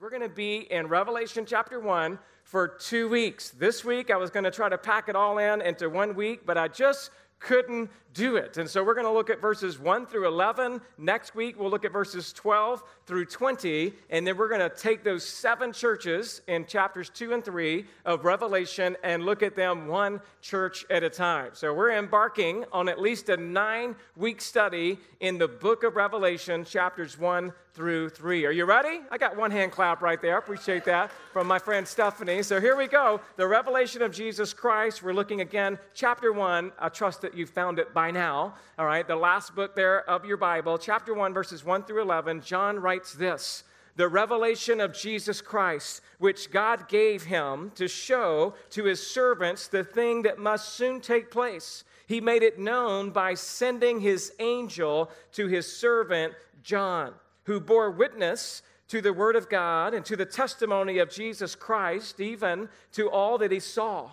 We're going to be in Revelation chapter 1 for two weeks. This week, I was going to try to pack it all in into one week, but I just couldn't do it. And so we're going to look at verses 1 through 11. Next week, we'll look at verses 12 through 20. And then we're going to take those seven churches in chapters 2 and 3 of Revelation and look at them one church at a time. So we're embarking on at least a nine week study in the book of Revelation, chapters 1 through 3. Are you ready? I got one hand clap right there. Appreciate that from my friend Stephanie. So here we go. The revelation of Jesus Christ. We're looking again, chapter 1. I trust that you found it by by now, all right, the last book there of your Bible, chapter 1, verses 1 through 11, John writes this The revelation of Jesus Christ, which God gave him to show to his servants the thing that must soon take place. He made it known by sending his angel to his servant John, who bore witness to the word of God and to the testimony of Jesus Christ, even to all that he saw.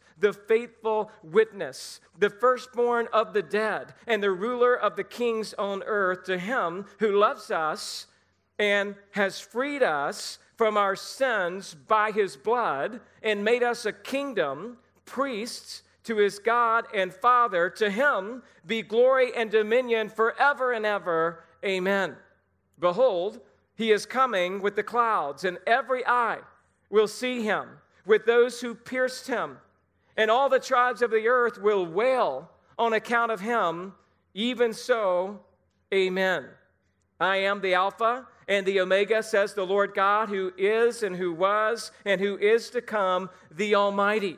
the faithful witness, the firstborn of the dead, and the ruler of the kings on earth, to him who loves us and has freed us from our sins by his blood and made us a kingdom, priests to his God and Father. To him be glory and dominion forever and ever. Amen. Behold, he is coming with the clouds, and every eye will see him, with those who pierced him and all the tribes of the earth will wail on account of him. Even so, amen. I am the Alpha and the Omega, says the Lord God, who is and who was and who is to come, the Almighty.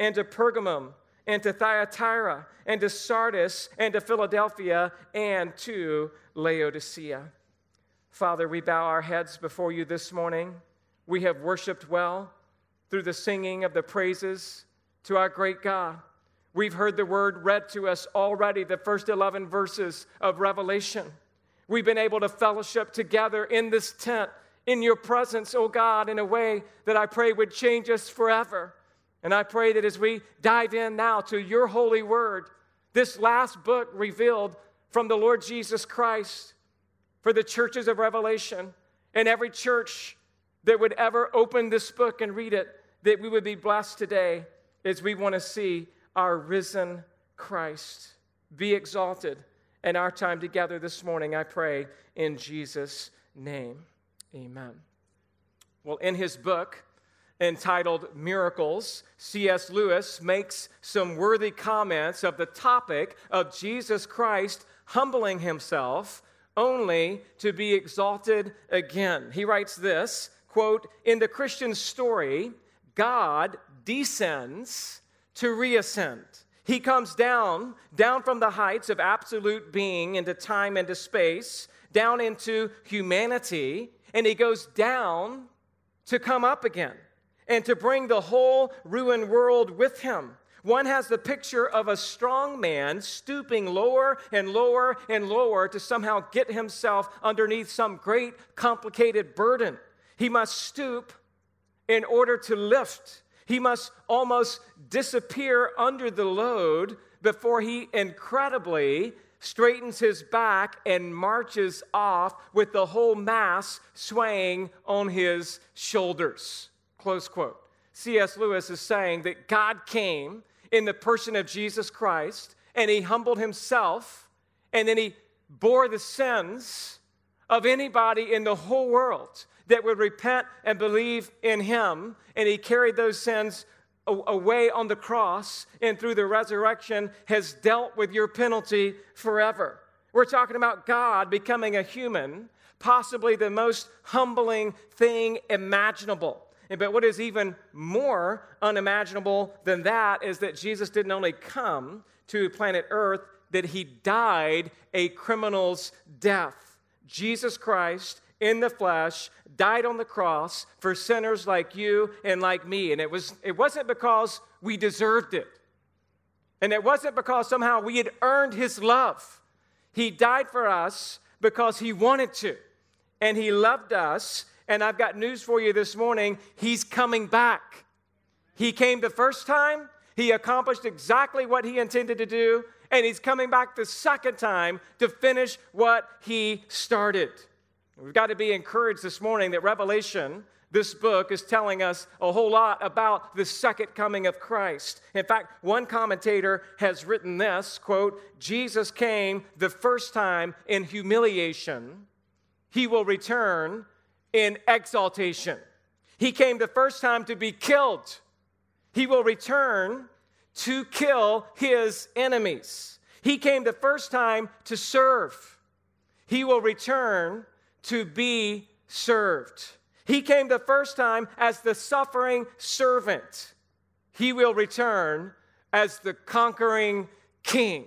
and to Pergamum and to Thyatira and to Sardis and to Philadelphia and to Laodicea. Father, we bow our heads before you this morning. We have worshiped well through the singing of the praises to our great God. We've heard the word read to us already, the first 11 verses of Revelation. We've been able to fellowship together in this tent, in your presence, oh God, in a way that I pray would change us forever. And I pray that as we dive in now to your holy word, this last book revealed from the Lord Jesus Christ for the churches of Revelation and every church that would ever open this book and read it, that we would be blessed today as we want to see our risen Christ be exalted in our time together this morning. I pray in Jesus' name. Amen. Well, in his book, entitled Miracles, C.S. Lewis makes some worthy comments of the topic of Jesus Christ humbling himself only to be exalted again. He writes this quote, In the Christian story, God descends to reascend. He comes down, down from the heights of absolute being into time and into space, down into humanity, and he goes down to come up again and to bring the whole ruined world with him. One has the picture of a strong man stooping lower and lower and lower to somehow get himself underneath some great complicated burden. He must stoop in order to lift. He must almost disappear under the load before he incredibly straightens his back and marches off with the whole mass swaying on his shoulders. Close quote. C.S. Lewis is saying that God came in the person of Jesus Christ and he humbled himself and then he bore the sins of anybody in the whole world that would repent and believe in him and he carried those sins away on the cross and through the resurrection has dealt with your penalty forever. We're talking about God becoming a human, possibly the most humbling thing imaginable. But what is even more unimaginable than that is that Jesus didn't only come to planet Earth, that he died a criminal's death. Jesus Christ in the flesh died on the cross for sinners like you and like me. And it, was, it wasn't because we deserved it. And it wasn't because somehow we had earned his love. He died for us because he wanted to. And he loved us. And I've got news for you this morning. He's coming back. He came the first time, he accomplished exactly what he intended to do, and he's coming back the second time to finish what he started. We've got to be encouraged this morning that Revelation, this book, is telling us a whole lot about the second coming of Christ. In fact, one commentator has written this quote, Jesus came the first time in humiliation, he will return in exaltation. He came the first time to be killed, he will return to kill his enemies. He came the first time to serve. He will return to be served. He came the first time as the suffering servant. He will return as the conquering king.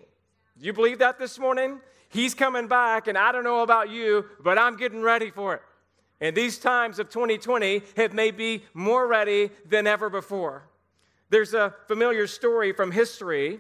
You believe that this morning? He's coming back, and I don't know about you, but I'm getting ready for it. And these times of 2020 have made me more ready than ever before. There's a familiar story from history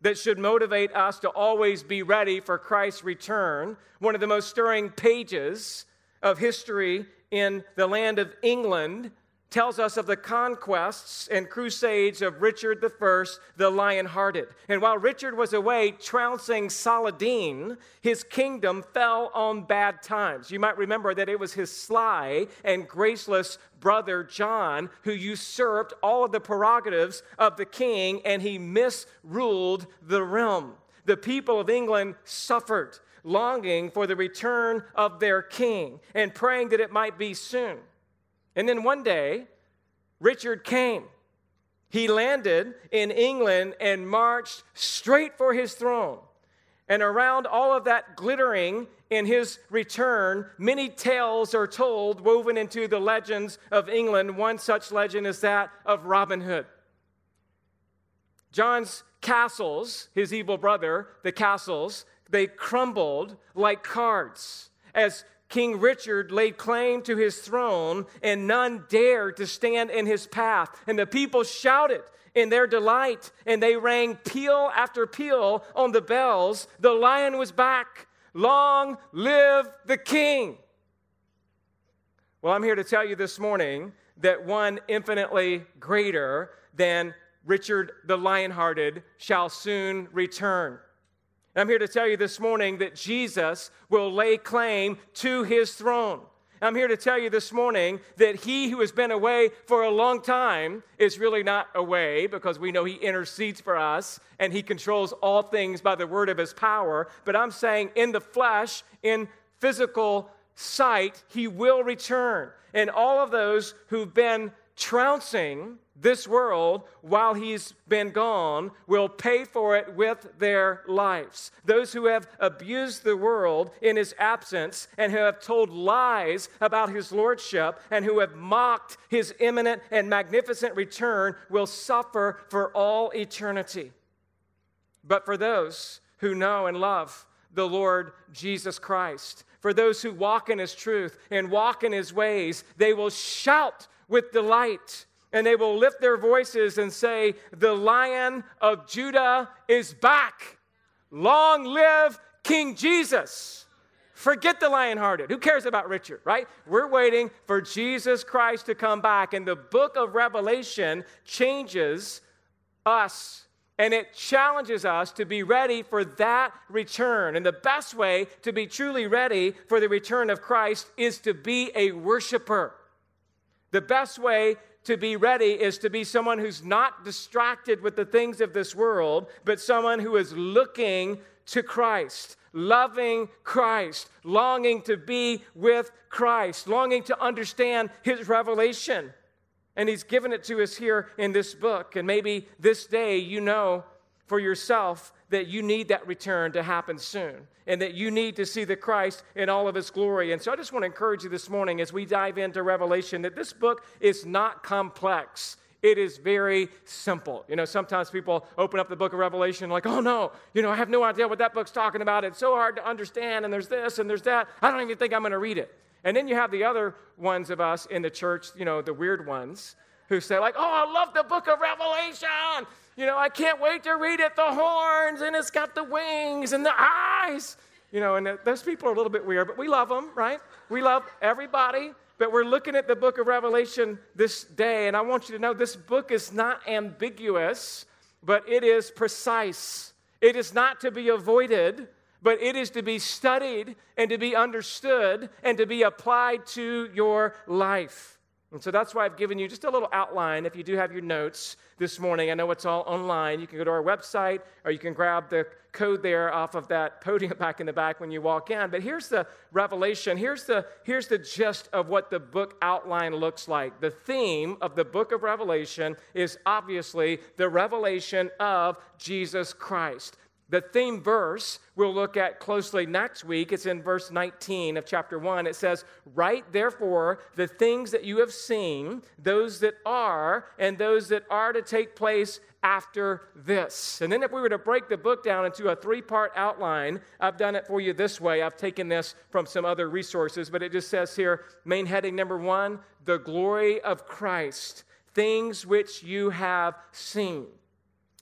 that should motivate us to always be ready for Christ's return. One of the most stirring pages of history in the land of England tells us of the conquests and crusades of Richard I, the lion hearted. And while Richard was away trouncing Saladin, his kingdom fell on bad times. You might remember that it was his sly and graceless brother John who usurped all of the prerogatives of the king and he misruled the realm. The people of England suffered, longing for the return of their king and praying that it might be soon. And then one day, Richard came. He landed in England and marched straight for his throne. And around all of that glittering in his return, many tales are told, woven into the legends of England. One such legend is that of Robin Hood. John's castles, his evil brother, the castles, they crumbled like cards as King Richard laid claim to his throne, and none dared to stand in his path. And the people shouted in their delight, and they rang peal after peal on the bells. The lion was back. Long live the king. Well, I'm here to tell you this morning that one infinitely greater than Richard the Lionhearted shall soon return. I'm here to tell you this morning that Jesus will lay claim to his throne. I'm here to tell you this morning that he who has been away for a long time is really not away because we know he intercedes for us and he controls all things by the word of his power. But I'm saying in the flesh, in physical sight, he will return. And all of those who've been trouncing this world while he's been gone will pay for it with their lives. Those who have abused the world in his absence and who have told lies about his lordship and who have mocked his imminent and magnificent return will suffer for all eternity. But for those who know and love the Lord Jesus Christ, for those who walk in his truth and walk in his ways, they will shout with delight and they will lift their voices and say, The lion of Judah is back. Long live King Jesus. Forget the lion hearted. Who cares about Richard, right? We're waiting for Jesus Christ to come back. And the book of Revelation changes us and it challenges us to be ready for that return. And the best way to be truly ready for the return of Christ is to be a worshiper. The best way to be ready is to be someone who's not distracted with the things of this world, but someone who is looking to Christ, loving Christ, longing to be with Christ, longing to understand his revelation. And He's given it to us here in this book. And maybe this day you know for yourself that you need that return to happen soon and that you need to see the Christ in all of his glory. And so I just want to encourage you this morning as we dive into Revelation that this book is not complex. It is very simple. You know, sometimes people open up the book of Revelation like, oh no, you know, I have no idea what that book's talking about. It's so hard to understand, and there's this and there's that. I don't even think I'm going to read it. And then you have the other ones of us in the church, you know, the weird ones who say, like, oh, I love the book of Revelation. You know, I can't wait to read it. The horns, and it's got the wings and the eyes. You know, and those people are a little bit weird, but we love them, right? We love everybody. But we're looking at the book of Revelation this day, and I want you to know this book is not ambiguous, but it is precise. It is not to be avoided, but it is to be studied and to be understood and to be applied to your life. And so that's why I've given you just a little outline. If you do have your notes this morning, I know it's all online. You can go to our website or you can grab the code there off of that podium back in the back when you walk in. But here's the revelation. Here's the, here's the gist of what the book outline looks like. The theme of the book of Revelation is obviously the revelation of Jesus Christ. The theme verse we'll look at closely next week, it's in verse 19 of chapter 1. It says, Write therefore the things that you have seen, those that are, and those that are to take place after this. And then if we were to break the book down into a three part outline, I've done it for you this way. I've taken this from some other resources, but it just says here main heading number one the glory of Christ, things which you have seen.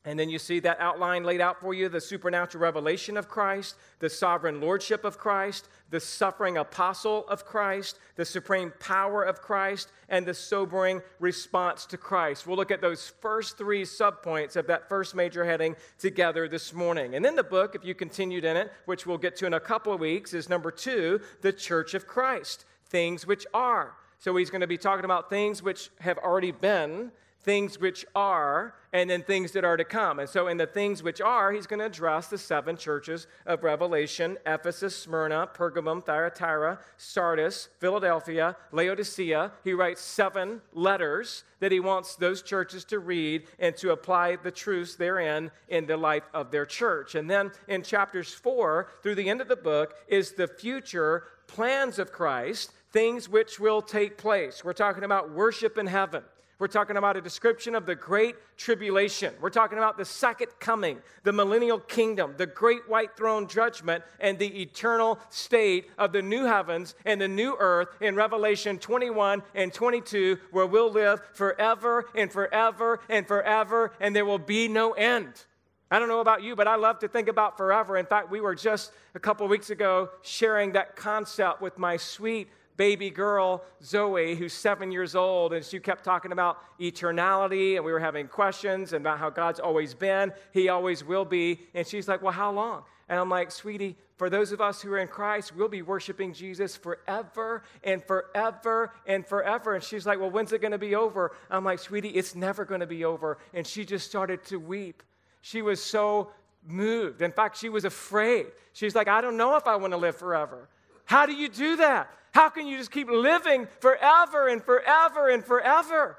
And then you see that outline laid out for you the supernatural revelation of Christ, the sovereign lordship of Christ, the suffering apostle of Christ, the supreme power of Christ, and the sobering response to Christ. We'll look at those first three subpoints of that first major heading together this morning. And then the book, if you continued in it, which we'll get to in a couple of weeks, is number two, the church of Christ, things which are. So he's going to be talking about things which have already been things which are, and then things that are to come. And so, in the things which are, he's going to address the seven churches of Revelation Ephesus, Smyrna, Pergamum, Thyatira, Sardis, Philadelphia, Laodicea. He writes seven letters that he wants those churches to read and to apply the truths therein in the life of their church. And then in chapters four through the end of the book is the future plans of Christ, things which will take place. We're talking about worship in heaven. We're talking about a description of the great tribulation. We're talking about the second coming, the millennial kingdom, the great white throne judgment, and the eternal state of the new heavens and the new earth in Revelation 21 and 22, where we'll live forever and forever and forever, and there will be no end. I don't know about you, but I love to think about forever. In fact, we were just a couple weeks ago sharing that concept with my sweet baby girl, Zoe, who's seven years old, and she kept talking about eternality, and we were having questions about how God's always been, He always will be. And she's like, Well, how long? And I'm like, Sweetie, for those of us who are in Christ, we'll be worshiping Jesus forever and forever and forever. And she's like, Well, when's it going to be over? I'm like, Sweetie, it's never going to be over. And she just started to weep. She was so moved. In fact, she was afraid. She's like, I don't know if I want to live forever. How do you do that? How can you just keep living forever and forever and forever?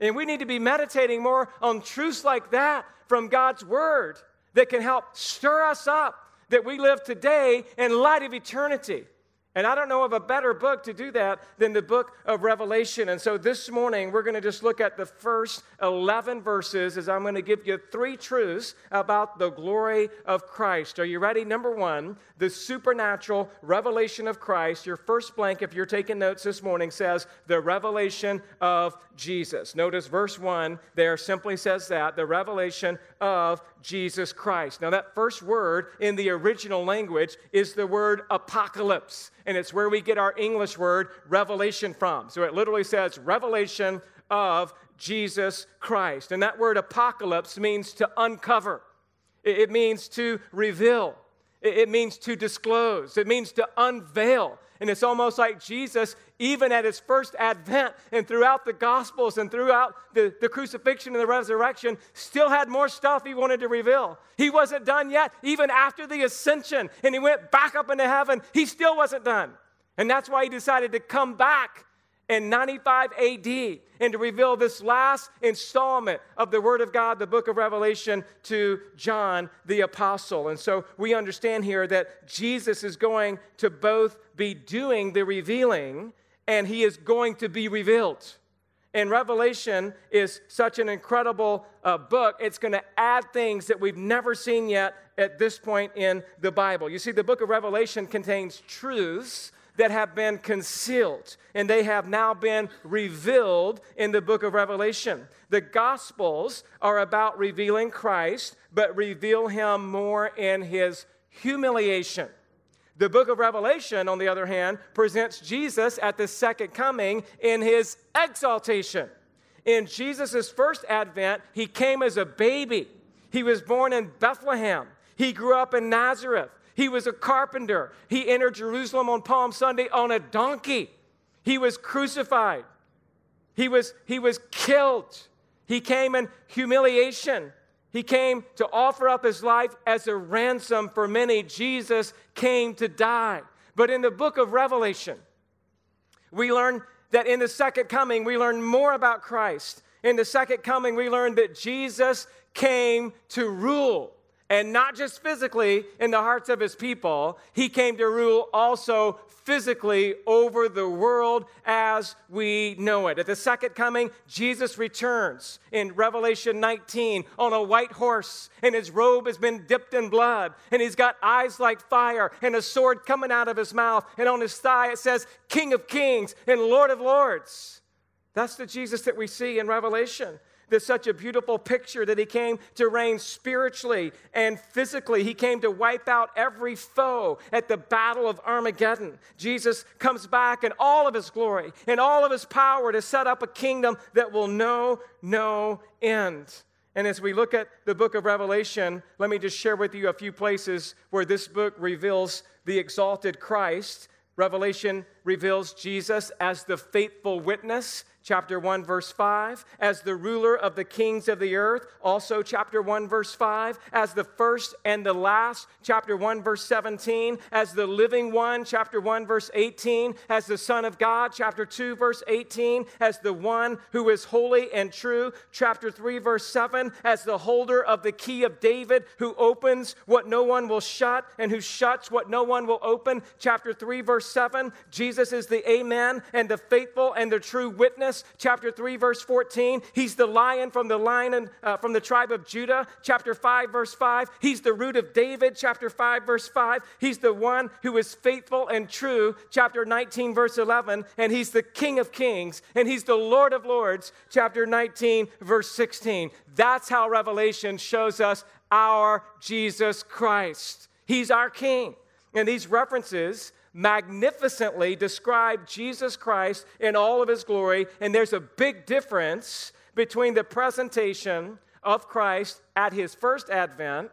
And we need to be meditating more on truths like that from God's Word that can help stir us up that we live today in light of eternity. And I don't know of a better book to do that than the book of Revelation. And so this morning, we're going to just look at the first 11 verses as I'm going to give you three truths about the glory of Christ. Are you ready? Number one, the supernatural revelation of Christ. Your first blank, if you're taking notes this morning, says the revelation of Jesus. Notice verse one there simply says that the revelation of Jesus Christ. Now, that first word in the original language is the word apocalypse, and it's where we get our English word revelation from. So it literally says revelation of Jesus Christ. And that word apocalypse means to uncover, it means to reveal, it means to disclose, it means to unveil. And it's almost like Jesus, even at his first advent and throughout the Gospels and throughout the, the crucifixion and the resurrection, still had more stuff he wanted to reveal. He wasn't done yet. Even after the ascension and he went back up into heaven, he still wasn't done. And that's why he decided to come back in 95 AD and to reveal this last installment of the Word of God, the book of Revelation, to John the Apostle. And so we understand here that Jesus is going to both be doing the revealing and he is going to be revealed. And Revelation is such an incredible uh, book, it's going to add things that we've never seen yet at this point in the Bible. You see, the book of Revelation contains truths that have been concealed, and they have now been revealed in the book of Revelation. The Gospels are about revealing Christ, but reveal him more in his humiliation. The book of Revelation, on the other hand, presents Jesus at the second coming in his exaltation. In Jesus' first advent, he came as a baby. He was born in Bethlehem. He grew up in Nazareth. He was a carpenter. He entered Jerusalem on Palm Sunday on a donkey. He was crucified. He was, he was killed. He came in humiliation. He came to offer up his life as a ransom for many. Jesus came to die. But in the book of Revelation, we learn that in the second coming, we learn more about Christ. In the second coming, we learn that Jesus came to rule and not just physically in the hearts of his people, he came to rule also physically over the world as we know it. At the second coming, Jesus returns in Revelation 19 on a white horse, and his robe has been dipped in blood, and he's got eyes like fire, and a sword coming out of his mouth, and on his thigh it says, King of Kings and Lord of Lords. That's the Jesus that we see in Revelation. There's such a beautiful picture that he came to reign spiritually and physically. He came to wipe out every foe at the battle of Armageddon. Jesus comes back in all of his glory and all of his power to set up a kingdom that will know no end. And as we look at the book of Revelation, let me just share with you a few places where this book reveals the exalted Christ. Revelation reveals Jesus as the faithful witness chapter 1, verse 5, as the ruler of the kings of the earth, also chapter 1, verse 5, as the first and the last, chapter 1, verse 17, as the living one, chapter 1, verse 18, as the Son of God, chapter 2, verse 18, as the one who is holy and true, chapter 3, verse 7, as the holder of the key of David, who opens what no one will shut and who shuts what no one will open, chapter 3, verse 7, Jesus is the Amen and the faithful and the true witness chapter 3, verse 14. He's the lion from the lion uh, from the tribe of Judah, chapter 5, verse 5. He's the root of David, chapter 5, verse 5. He's the one who is faithful and true, chapter 19, verse 11. And he's the King of kings, and he's the Lord of lords, chapter 19, verse 16. That's how Revelation shows us our Jesus Christ. He's our King. And these references magnificently describe Jesus Christ in all of his glory, and there's a big difference between the presentation of Christ at his first advent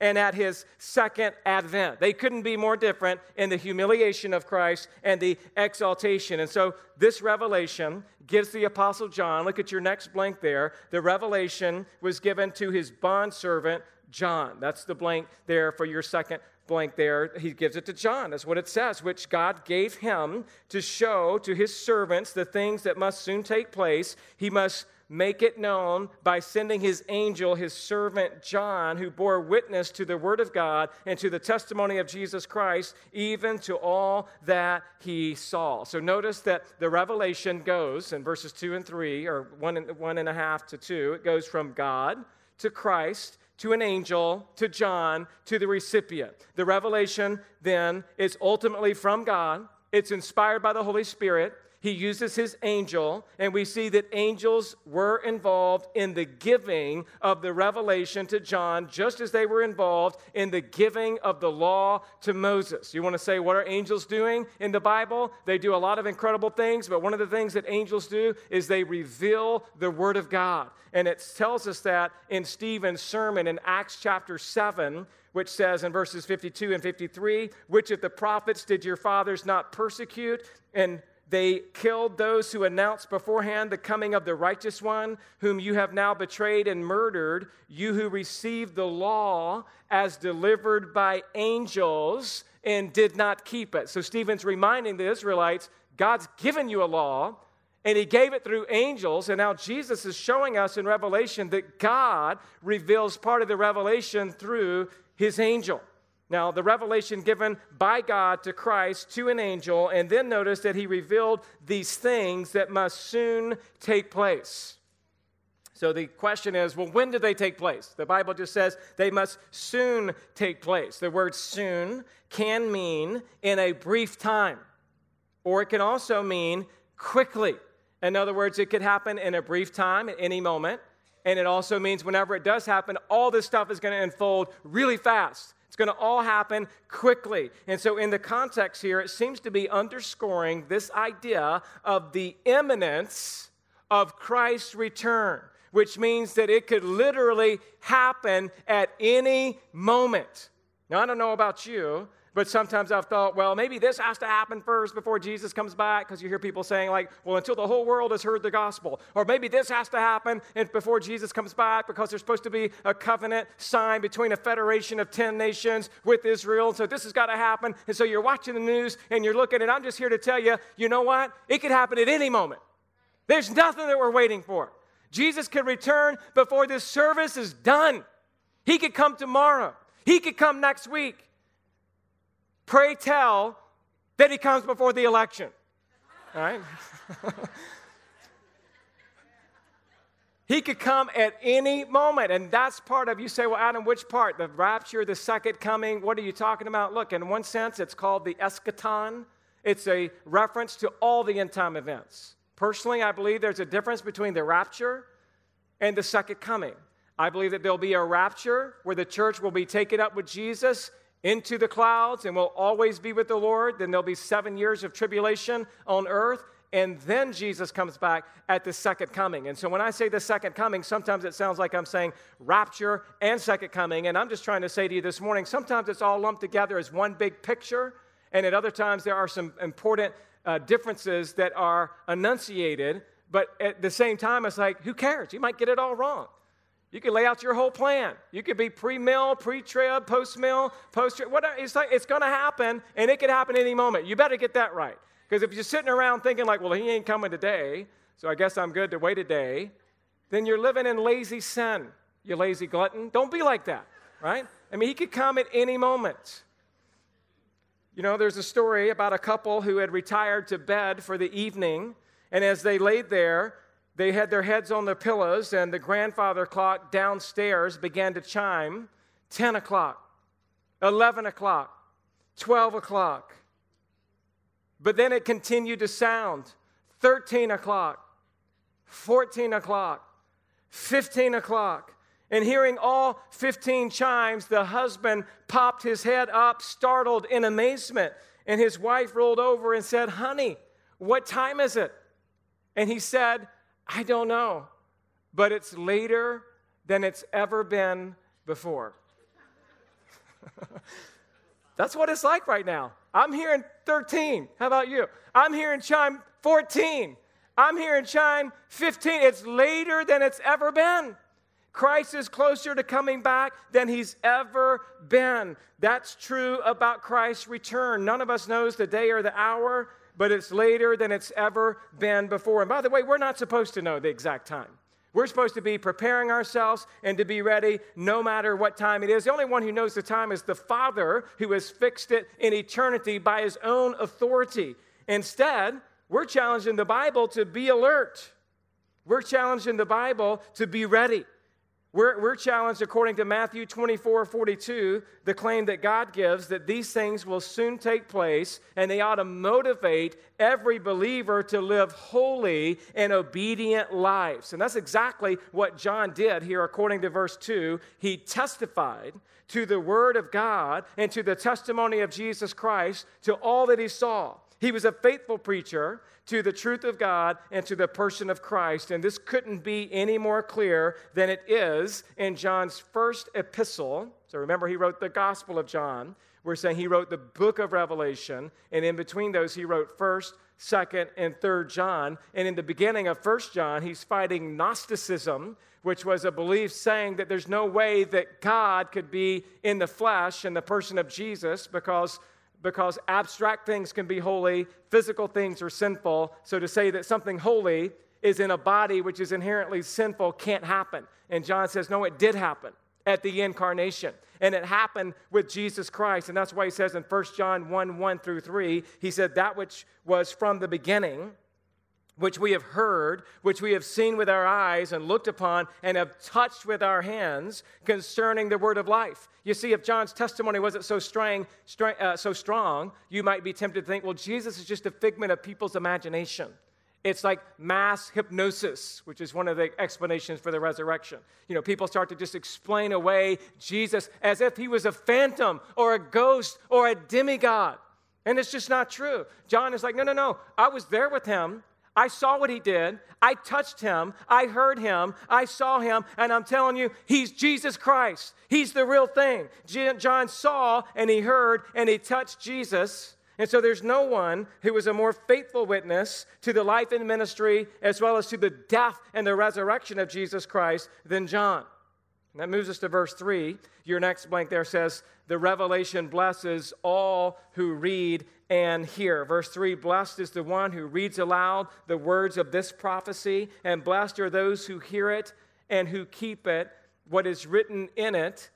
and at his second advent. They couldn't be more different in the humiliation of Christ and the exaltation. And so this revelation gives the Apostle John, look at your next blank there, the revelation was given to his bondservant John. That's the blank there for your second blank there, he gives it to John. That's what it says, which God gave him to show to his servants the things that must soon take place. He must make it known by sending his angel, his servant John, who bore witness to the word of God and to the testimony of Jesus Christ, even to all that he saw. So notice that the revelation goes in verses two and three, or one and, one and a half to two, it goes from God to Christ to an angel, to John, to the recipient. The revelation then is ultimately from God, it's inspired by the Holy Spirit, he uses his angel, and we see that angels were involved in the giving of the revelation to John, just as they were involved in the giving of the law to Moses. You want to say, what are angels doing in the Bible? They do a lot of incredible things, but one of the things that angels do is they reveal the Word of God. And it tells us that in Stephen's sermon in Acts chapter 7 which says in verses 52 and 53 which of the prophets did your fathers not persecute and they killed those who announced beforehand the coming of the righteous one, whom you have now betrayed and murdered, you who received the law as delivered by angels and did not keep it. So Stephen's reminding the Israelites God's given you a law, and he gave it through angels. And now Jesus is showing us in Revelation that God reveals part of the revelation through his angel. Now, the revelation given by God to Christ to an angel, and then notice that he revealed these things that must soon take place. So the question is, well, when do they take place? The Bible just says they must soon take place. The word soon can mean in a brief time, or it can also mean quickly. In other words, it could happen in a brief time at any moment. And it also means whenever it does happen, all this stuff is going to unfold really fast. It's going to all happen quickly. And so, in the context here, it seems to be underscoring this idea of the imminence of Christ's return, which means that it could literally happen at any moment. Now, I don't know about you, but sometimes I've thought, well, maybe this has to happen first before Jesus comes back, because you hear people saying, like, well, until the whole world has heard the gospel. Or maybe this has to happen before Jesus comes back, because there's supposed to be a covenant signed between a federation of 10 nations with Israel. And so this has got to happen. And so you're watching the news and you're looking, and I'm just here to tell you, you know what? It could happen at any moment. There's nothing that we're waiting for. Jesus could return before this service is done. He could come tomorrow. He could come next week. Pray tell that he comes before the election. All right? he could come at any moment. And that's part of, you say, well, Adam, which part? The rapture, the second coming? What are you talking about? Look, in one sense, it's called the eschaton, it's a reference to all the end time events. Personally, I believe there's a difference between the rapture and the second coming. I believe that there'll be a rapture where the church will be taken up with Jesus into the clouds and will always be with the Lord. Then there'll be seven years of tribulation on earth. And then Jesus comes back at the second coming. And so when I say the second coming, sometimes it sounds like I'm saying rapture and second coming. And I'm just trying to say to you this morning, sometimes it's all lumped together as one big picture. And at other times, there are some important uh, differences that are enunciated. But at the same time, it's like, who cares? You might get it all wrong. You could lay out your whole plan. You could be pre-mill, pre-trib, post-mill, post-trib. Whatever. It's like it's going to happen, and it could happen any moment. You better get that right. Because if you're sitting around thinking like, well, he ain't coming today, so I guess I'm good to wait a day, then you're living in lazy sin. You lazy glutton. Don't be like that, right? I mean, he could come at any moment. You know, there's a story about a couple who had retired to bed for the evening, and as they laid there, they had their heads on their pillows, and the grandfather clock downstairs began to chime 10 o'clock, 11 o'clock, 12 o'clock. But then it continued to sound 13 o'clock, 14 o'clock, 15 o'clock. And hearing all 15 chimes, the husband popped his head up, startled in amazement. And his wife rolled over and said, Honey, what time is it? And he said, I don't know, but it's later than it's ever been before. That's what it's like right now. I'm here in 13. How about you? I'm here in chime 14. I'm here in chime 15. It's later than it's ever been. Christ is closer to coming back than he's ever been. That's true about Christ's return. None of us knows the day or the hour, but it's later than it's ever been before. And by the way, we're not supposed to know the exact time. We're supposed to be preparing ourselves and to be ready no matter what time it is. The only one who knows the time is the Father who has fixed it in eternity by his own authority. Instead, we're challenging the Bible to be alert. We're challenging the Bible to be ready. We're, we're challenged, according to Matthew 24 42, the claim that God gives that these things will soon take place, and they ought to motivate every believer to live holy and obedient lives. And that's exactly what John did here, according to verse 2. He testified to the word of God and to the testimony of Jesus Christ to all that he saw. He was a faithful preacher to the truth of God and to the person of Christ. And this couldn't be any more clear than it is in John's first epistle. So remember, he wrote the Gospel of John. We're saying he wrote the book of Revelation. And in between those, he wrote 1st, 2nd, and 3rd John. And in the beginning of 1st John, he's fighting Gnosticism, which was a belief saying that there's no way that God could be in the flesh in the person of Jesus because because abstract things can be holy, physical things are sinful. So to say that something holy is in a body which is inherently sinful can't happen. And John says, no, it did happen at the incarnation. And it happened with Jesus Christ. And that's why he says in 1 John 1 1 through 3, he said, That which was from the beginning, which we have heard, which we have seen with our eyes and looked upon and have touched with our hands concerning the word of life. You see, if John's testimony wasn't so strong, uh, so strong, you might be tempted to think, well, Jesus is just a figment of people's imagination. It's like mass hypnosis, which is one of the explanations for the resurrection. You know, people start to just explain away Jesus as if he was a phantom or a ghost or a demigod. And it's just not true. John is like, no, no, no. I was there with him. I saw what he did. I touched him. I heard him. I saw him. And I'm telling you, he's Jesus Christ. He's the real thing. John saw and he heard and he touched Jesus. And so there's no one who was a more faithful witness to the life and ministry as well as to the death and the resurrection of Jesus Christ than John. And that moves us to verse 3. Your next blank there says, The revelation blesses all who read and hear. Verse 3 Blessed is the one who reads aloud the words of this prophecy, and blessed are those who hear it and who keep it, what is written in it,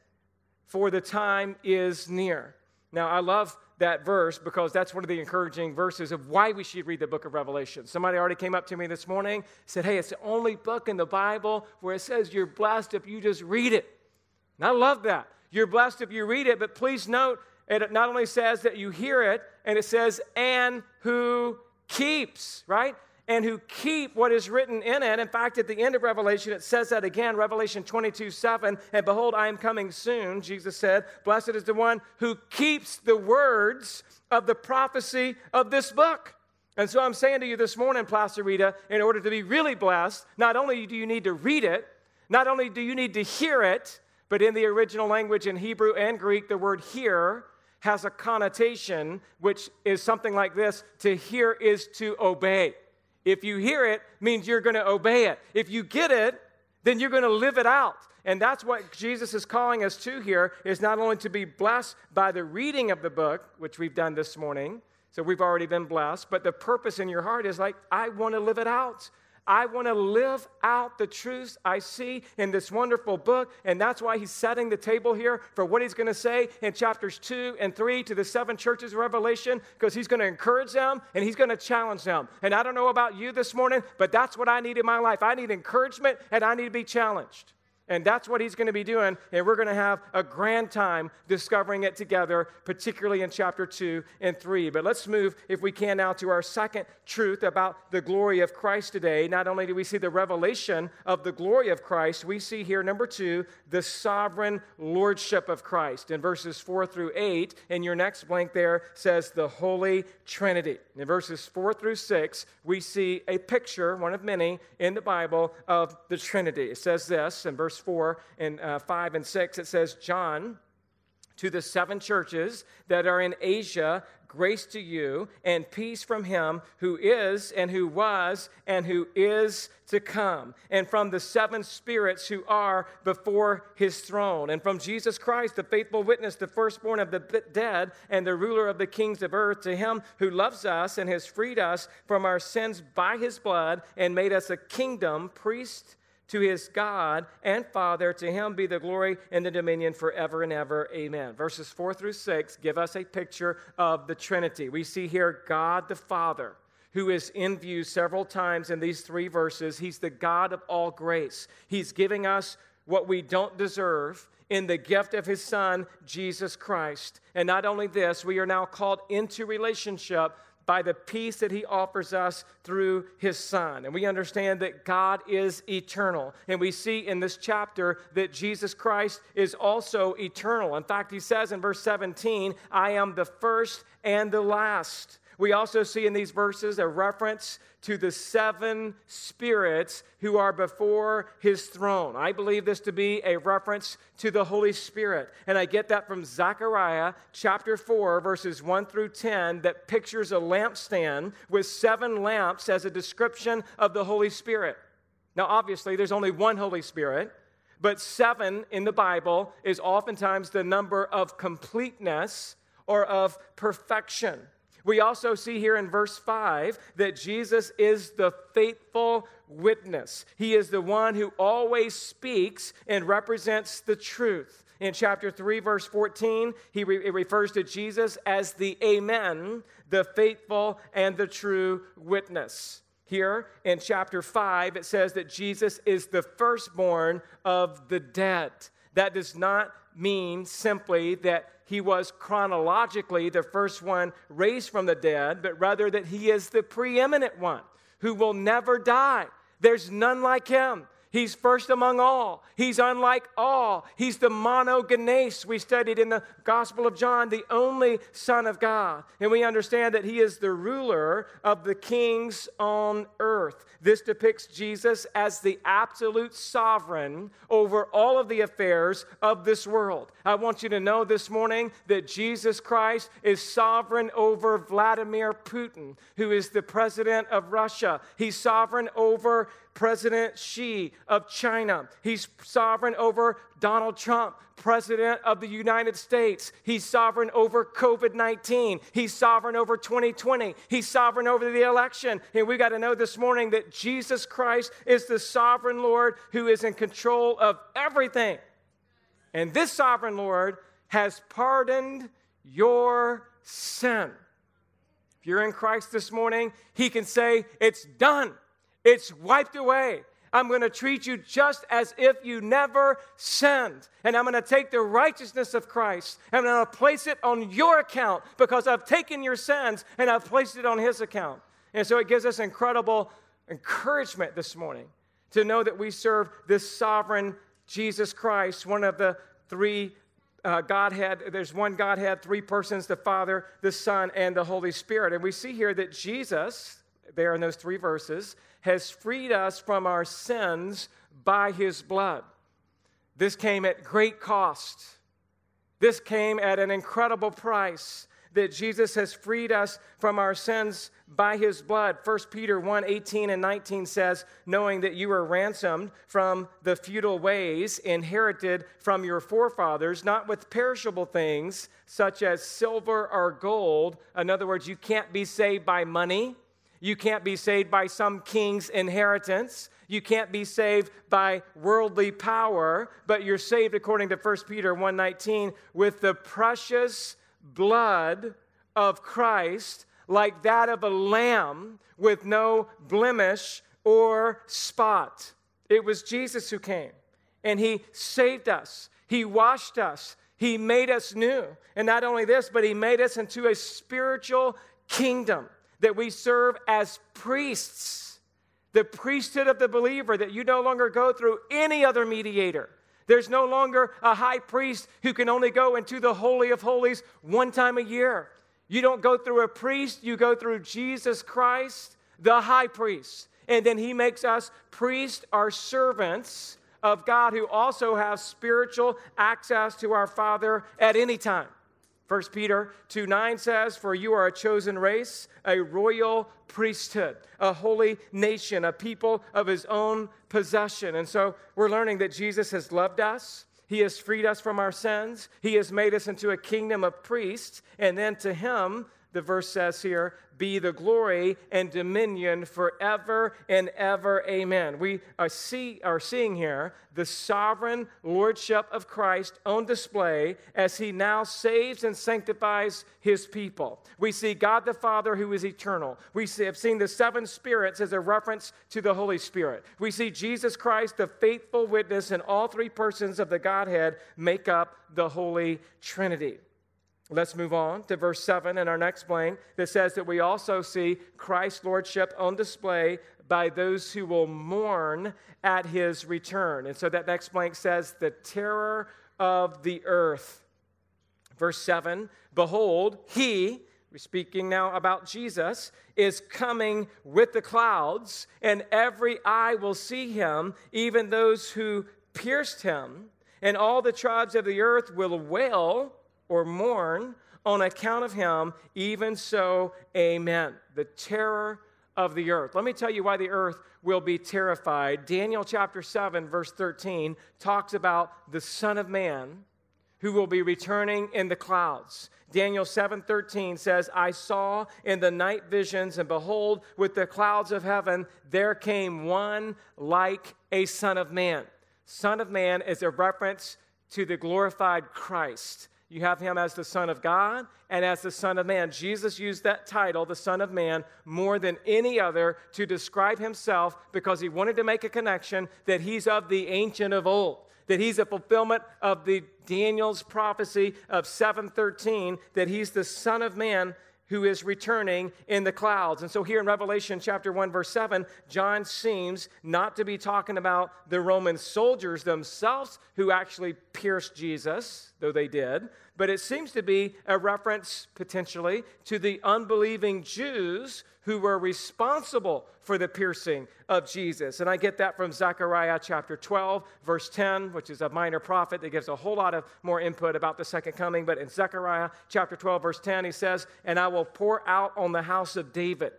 for the time is near. Now, I love that verse because that's one of the encouraging verses of why we should read the book of Revelation. Somebody already came up to me this morning, said, Hey, it's the only book in the Bible where it says you're blessed if you just read it. And I love that. You're blessed if you read it, but please note, it not only says that you hear it, and it says, and who keeps, right? And who keep what is written in it. In fact, at the end of Revelation, it says that again, Revelation 22 7. And behold, I am coming soon, Jesus said. Blessed is the one who keeps the words of the prophecy of this book. And so I'm saying to you this morning, Placerita, in order to be really blessed, not only do you need to read it, not only do you need to hear it, but in the original language in Hebrew and Greek, the word hear has a connotation which is something like this to hear is to obey. If you hear it, means you're going to obey it. If you get it, then you're going to live it out. And that's what Jesus is calling us to here is not only to be blessed by the reading of the book, which we've done this morning, so we've already been blessed, but the purpose in your heart is like, I want to live it out. I want to live out the truths I see in this wonderful book. And that's why he's setting the table here for what he's going to say in chapters 2 and 3 to the seven churches of Revelation, because he's going to encourage them and he's going to challenge them. And I don't know about you this morning, but that's what I need in my life. I need encouragement and I need to be challenged. And that's what he's going to be doing. And we're going to have a grand time discovering it together, particularly in chapter 2 and 3. But let's move, if we can, now to our second truth about the glory of Christ today. Not only do we see the revelation of the glory of Christ, we see here, number two, the sovereign lordship of Christ. In verses 4 through 8, in your next blank there says the Holy Trinity. In verses 4 through 6, we see a picture, one of many in the Bible, of the Trinity. It says this in verse 4 and uh, 5 and 6, it says, John, to the seven churches that are in Asia, grace to you and peace from him who is and who was and who is to come, and from the seven spirits who are before his throne, and from Jesus Christ, the faithful witness, the firstborn of the dead, and the ruler of the kings of earth, to him who loves us and has freed us from our sins by his blood and made us a kingdom, priest to his God and Father. To him be the glory and the dominion forever and ever. Amen. Verses 4 through 6 give us a picture of the Trinity. We see here God the Father. Who is in view several times in these three verses. He's the God of all grace. He's giving us what we don't deserve in the gift of his son, Jesus Christ. And not only this, we are now called into relationship by the peace that he offers us through his son. And we understand that God is eternal. And we see in this chapter that Jesus Christ is also eternal. In fact, he says in verse 17, I am the first and the last. We also see in these verses a reference to the seven spirits who are before his throne. I believe this to be a reference to the Holy Spirit. And I get that from Zechariah chapter 4, verses 1 through 10, that pictures a lampstand with seven lamps as a description of the Holy Spirit. Now, obviously, there's only one Holy Spirit. But seven in the Bible is oftentimes the number of completeness or of perfection. We also see here in verse 5 that Jesus is the faithful witness. He is the one who always speaks and represents the truth. In chapter 3, verse 14, he re- it refers to Jesus as the Amen, the faithful and the true witness. Here in chapter 5, it says that Jesus is the firstborn of the dead. That does not mean simply that he was chronologically the first one raised from the dead, but rather that he is the preeminent one who will never die. There's none like him. He's first among all. He's unlike all. He's the monogenes we studied in the Gospel of John, the only Son of God. And we understand that he is the ruler of the kings on earth. This depicts Jesus as the absolute sovereign over all of the affairs of this world. I want you to know this morning that Jesus Christ is sovereign over Vladimir Putin, who is the president of Russia. He's sovereign over President Xi of China. He's sovereign over Donald Trump, President of the United States. He's sovereign over COVID 19. He's sovereign over 2020. He's sovereign over the election. And we got to know this morning that Jesus Christ is the sovereign Lord who is in control of everything. And this sovereign Lord has pardoned your sin. If you're in Christ this morning, He can say, It's done. It's wiped away. I'm going to treat you just as if you never sinned. And I'm going to take the righteousness of Christ and I'm going to place it on your account because I've taken your sins and I've placed it on his account. And so it gives us incredible encouragement this morning to know that we serve this sovereign Jesus Christ, one of the three uh, Godhead. There's one Godhead, three persons the Father, the Son, and the Holy Spirit. And we see here that Jesus, there in those three verses, has freed us from our sins by his blood. This came at great cost. This came at an incredible price that Jesus has freed us from our sins by his blood. 1 Peter 1 18 and 19 says, Knowing that you were ransomed from the futile ways inherited from your forefathers, not with perishable things such as silver or gold. In other words, you can't be saved by money. You can't be saved by some king's inheritance. You can't be saved by worldly power, but you're saved according to 1 Peter 1:19 with the precious blood of Christ, like that of a lamb with no blemish or spot. It was Jesus who came, and he saved us. He washed us. He made us new. And not only this, but he made us into a spiritual kingdom that we serve as priests, the priesthood of the believer, that you no longer go through any other mediator. There's no longer a high priest who can only go into the Holy of Holies one time a year. You don't go through a priest, you go through Jesus Christ, the high priest. And then he makes us priests, our servants of God, who also have spiritual access to our Father at any time. 1 Peter 2 9 says, For you are a chosen race, a royal priesthood, a holy nation, a people of his own possession. And so we're learning that Jesus has loved us. He has freed us from our sins. He has made us into a kingdom of priests. And then to him, the verse says here, be the glory and dominion forever and ever. Amen. We are, see, are seeing here the sovereign lordship of Christ on display as he now saves and sanctifies his people. We see God the Father who is eternal. We see, have seen the seven spirits as a reference to the Holy Spirit. We see Jesus Christ, the faithful witness, and all three persons of the Godhead make up the Holy Trinity. Let's move on to verse 7 in our next blank that says that we also see Christ's lordship on display by those who will mourn at his return. And so that next blank says, the terror of the earth. Verse 7 Behold, he, we're speaking now about Jesus, is coming with the clouds, and every eye will see him, even those who pierced him, and all the tribes of the earth will wail or mourn on account of him, even so, amen. The terror of the earth. Let me tell you why the earth will be terrified. Daniel chapter 7, verse 13, talks about the Son of Man who will be returning in the clouds. Daniel 7:13 says, "I saw in the night visions and behold with the clouds of heaven there came one like a son of man." Son of man is a reference to the glorified Christ. You have him as the Son of God and as the Son of Man. Jesus used that title, the Son of Man, more than any other to describe himself because he wanted to make a connection that he's of the ancient of old that he's a fulfillment of the Daniel's prophecy of 713 that he's the son of man who is returning in the clouds. And so here in Revelation chapter 1 verse 7, John seems not to be talking about the Roman soldiers themselves who actually pierced Jesus, though they did, but it seems to be a reference potentially to the unbelieving Jews who were responsible for the piercing of Jesus. And I get that from Zechariah chapter 12, verse 10, which is a minor prophet that gives a whole lot of more input about the second coming. But in Zechariah chapter 12, verse 10, he says, And I will pour out on the house of David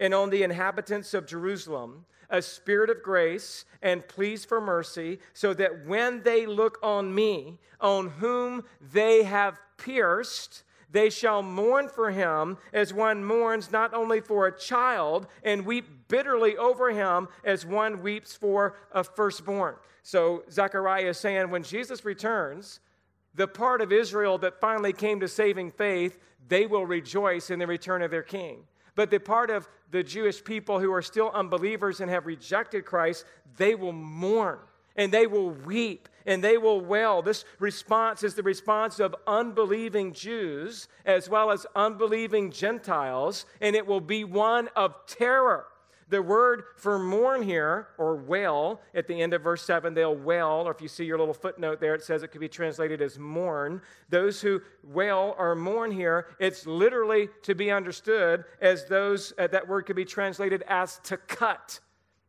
and on the inhabitants of Jerusalem a spirit of grace and pleas for mercy, so that when they look on me, on whom they have pierced, they shall mourn for him as one mourns not only for a child, and weep bitterly over him as one weeps for a firstborn. So Zechariah is saying when Jesus returns, the part of Israel that finally came to saving faith, they will rejoice in the return of their king. But the part of the Jewish people who are still unbelievers and have rejected Christ, they will mourn and they will weep and they will wail. This response is the response of unbelieving Jews as well as unbelieving Gentiles, and it will be one of terror. The word for mourn here, or wail, at the end of verse 7, they'll wail, or if you see your little footnote there, it says it could be translated as mourn. Those who wail or mourn here, it's literally to be understood as those, uh, that word could be translated as to cut.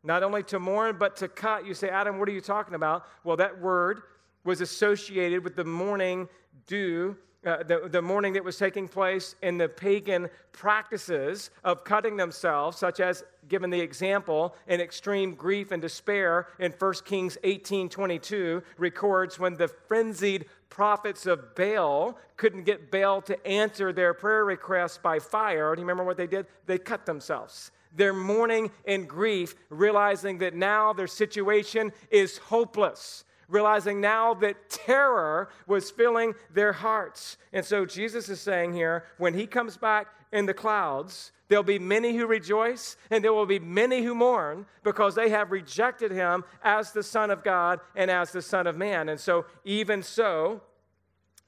Not only to mourn, but to cut. You say, Adam, what are you talking about? Well, that word was associated with the mourning dew uh, the, the mourning that was taking place in the pagan practices of cutting themselves, such as given the example in extreme grief and despair in 1 Kings 18 22, records when the frenzied prophets of Baal couldn't get Baal to answer their prayer requests by fire. Do you remember what they did? They cut themselves. They're mourning in grief, realizing that now their situation is hopeless realizing now that terror was filling their hearts. And so Jesus is saying here, when he comes back in the clouds, there'll be many who rejoice and there will be many who mourn because they have rejected him as the Son of God and as the Son of Man. And so, even so,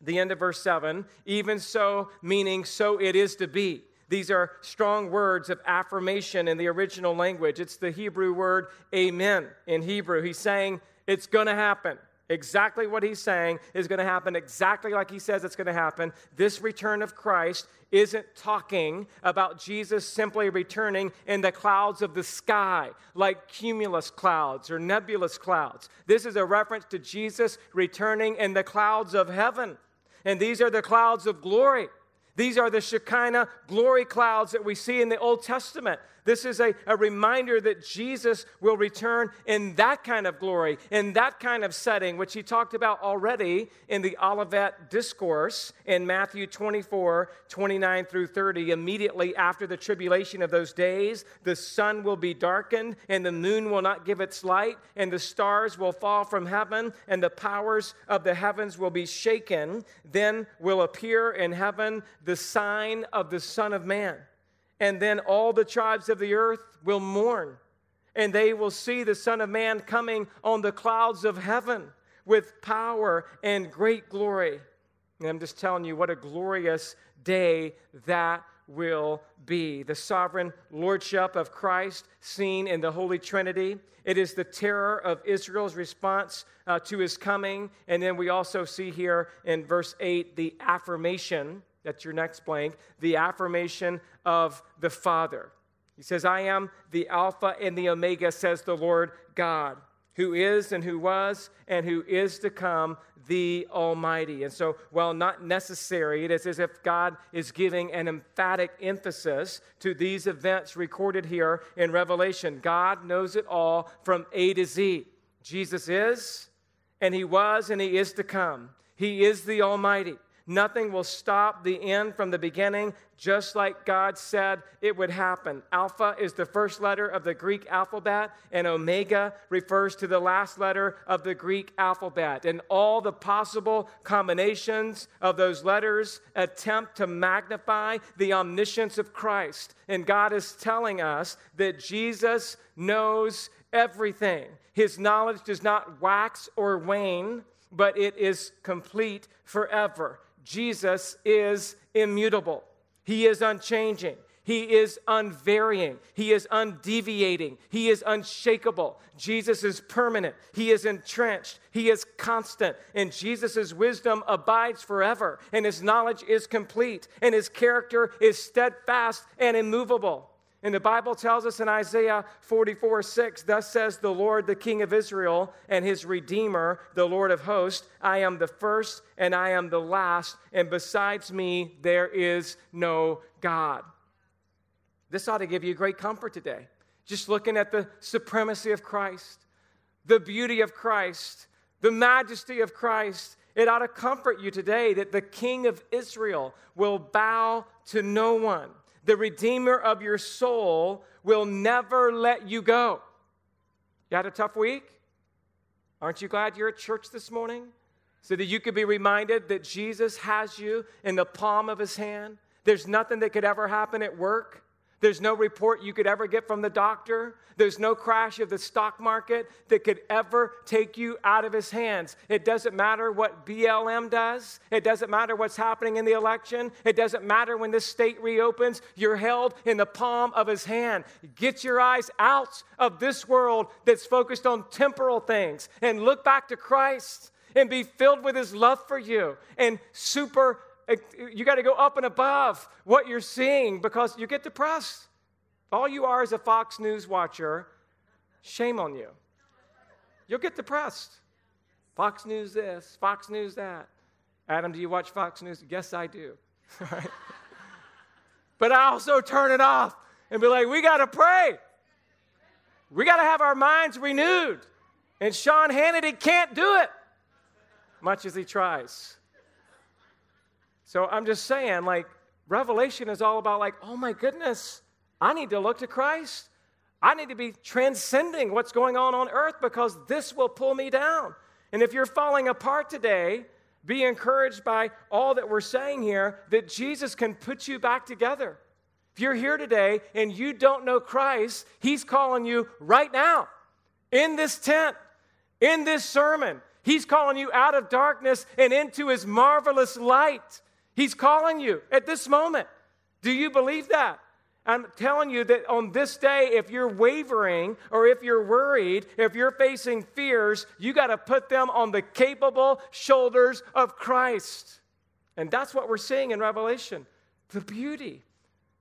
the end of verse 7, even so, meaning so it is to be. These are strong words of affirmation in the original language. It's the Hebrew word amen in Hebrew. He's saying, it's going to happen. Exactly what he's saying is going to happen exactly like he says it's going to happen. This return of Christ isn't talking about Jesus simply returning in the clouds of the sky, like cumulus clouds or nebulous clouds. This is a reference to Jesus returning in the clouds of heaven. And these are the clouds of glory. These are the Shekinah glory clouds that we see in the Old Testament. This is a, a reminder that Jesus will return in that kind of glory, in that kind of setting, which he talked about already in the Olivet Discourse in Matthew 24, 29 through 30. Immediately after the tribulation of those days, the sun will be darkened, and the moon will not give its light, and the stars will fall from heaven, and the powers of the heavens will be shaken. Then will appear in heaven the sign of the Son of Man and then all the tribes of the earth will mourn, and they will see the Son of Man coming on the clouds of heaven with power and great glory. And I'm just telling you what a glorious day that will be. The sovereign lordship of Christ seen in the Holy Trinity. It is the terror of Israel's response uh, to his coming. And then we also see here in verse 8 the affirmation that's your next blank. The affirmation of the Father. He says, I am the Alpha and the Omega, says the Lord God, who is and who was and who is to come, the Almighty. And so, while not necessary, it is as if God is giving an emphatic emphasis to these events recorded here in Revelation. God knows it all from A to Z. Jesus is, and He was, and He is to come. He is the Almighty. Nothing will stop the end from the beginning, just like God said it would happen. Alpha is the first letter of the Greek alphabet, and Omega refers to the last letter of the Greek alphabet. And all the possible combinations of those letters attempt to magnify the omniscience of Christ. And God is telling us that Jesus knows everything. His knowledge does not wax or wane, but it is complete forever. Jesus is immutable, He is unchanging. He is unvarying. He is undeviating. He is unshakable. Jesus is permanent. He is entrenched. He is constant. And Jesus' wisdom abides forever. And his knowledge is complete. And his character is steadfast and immovable. And the Bible tells us in Isaiah 44 6, thus says the Lord, the King of Israel, and his Redeemer, the Lord of hosts, I am the first and I am the last, and besides me there is no God. This ought to give you great comfort today. Just looking at the supremacy of Christ, the beauty of Christ, the majesty of Christ, it ought to comfort you today that the King of Israel will bow to no one the Redeemer of your soul, will never let you go. You had a tough week? Aren't you glad you're at church this morning? So that you could be reminded that Jesus has you in the palm of his hand. There's nothing that could ever happen at work. There's no report you could ever get from the doctor. There's no crash of the stock market that could ever take you out of his hands. It doesn't matter what BLM does. It doesn't matter what's happening in the election. It doesn't matter when this state reopens. You're held in the palm of his hand. Get your eyes out of this world that's focused on temporal things and look back to Christ and be filled with his love for you and super you got to go up and above what you're seeing because you get depressed. All you are is a Fox News watcher. Shame on you. You'll get depressed. Fox News this, Fox News that. Adam, do you watch Fox News? Yes, I do. but I also turn it off and be like, we got to pray. We got to have our minds renewed. And Sean Hannity can't do it, much as he tries. So I'm just saying, like, Revelation is all about, like, oh my goodness, I need to look to Christ. I need to be transcending what's going on on earth because this will pull me down. And if you're falling apart today, be encouraged by all that we're saying here that Jesus can put you back together. If you're here today and you don't know Christ, He's calling you right now in this tent, in this sermon. He's calling you out of darkness and into His marvelous light. He's calling you at this moment. Do you believe that? I'm telling you that on this day, if you're wavering or if you're worried, if you're facing fears, you got to put them on the capable shoulders of Christ. And that's what we're seeing in Revelation the beauty,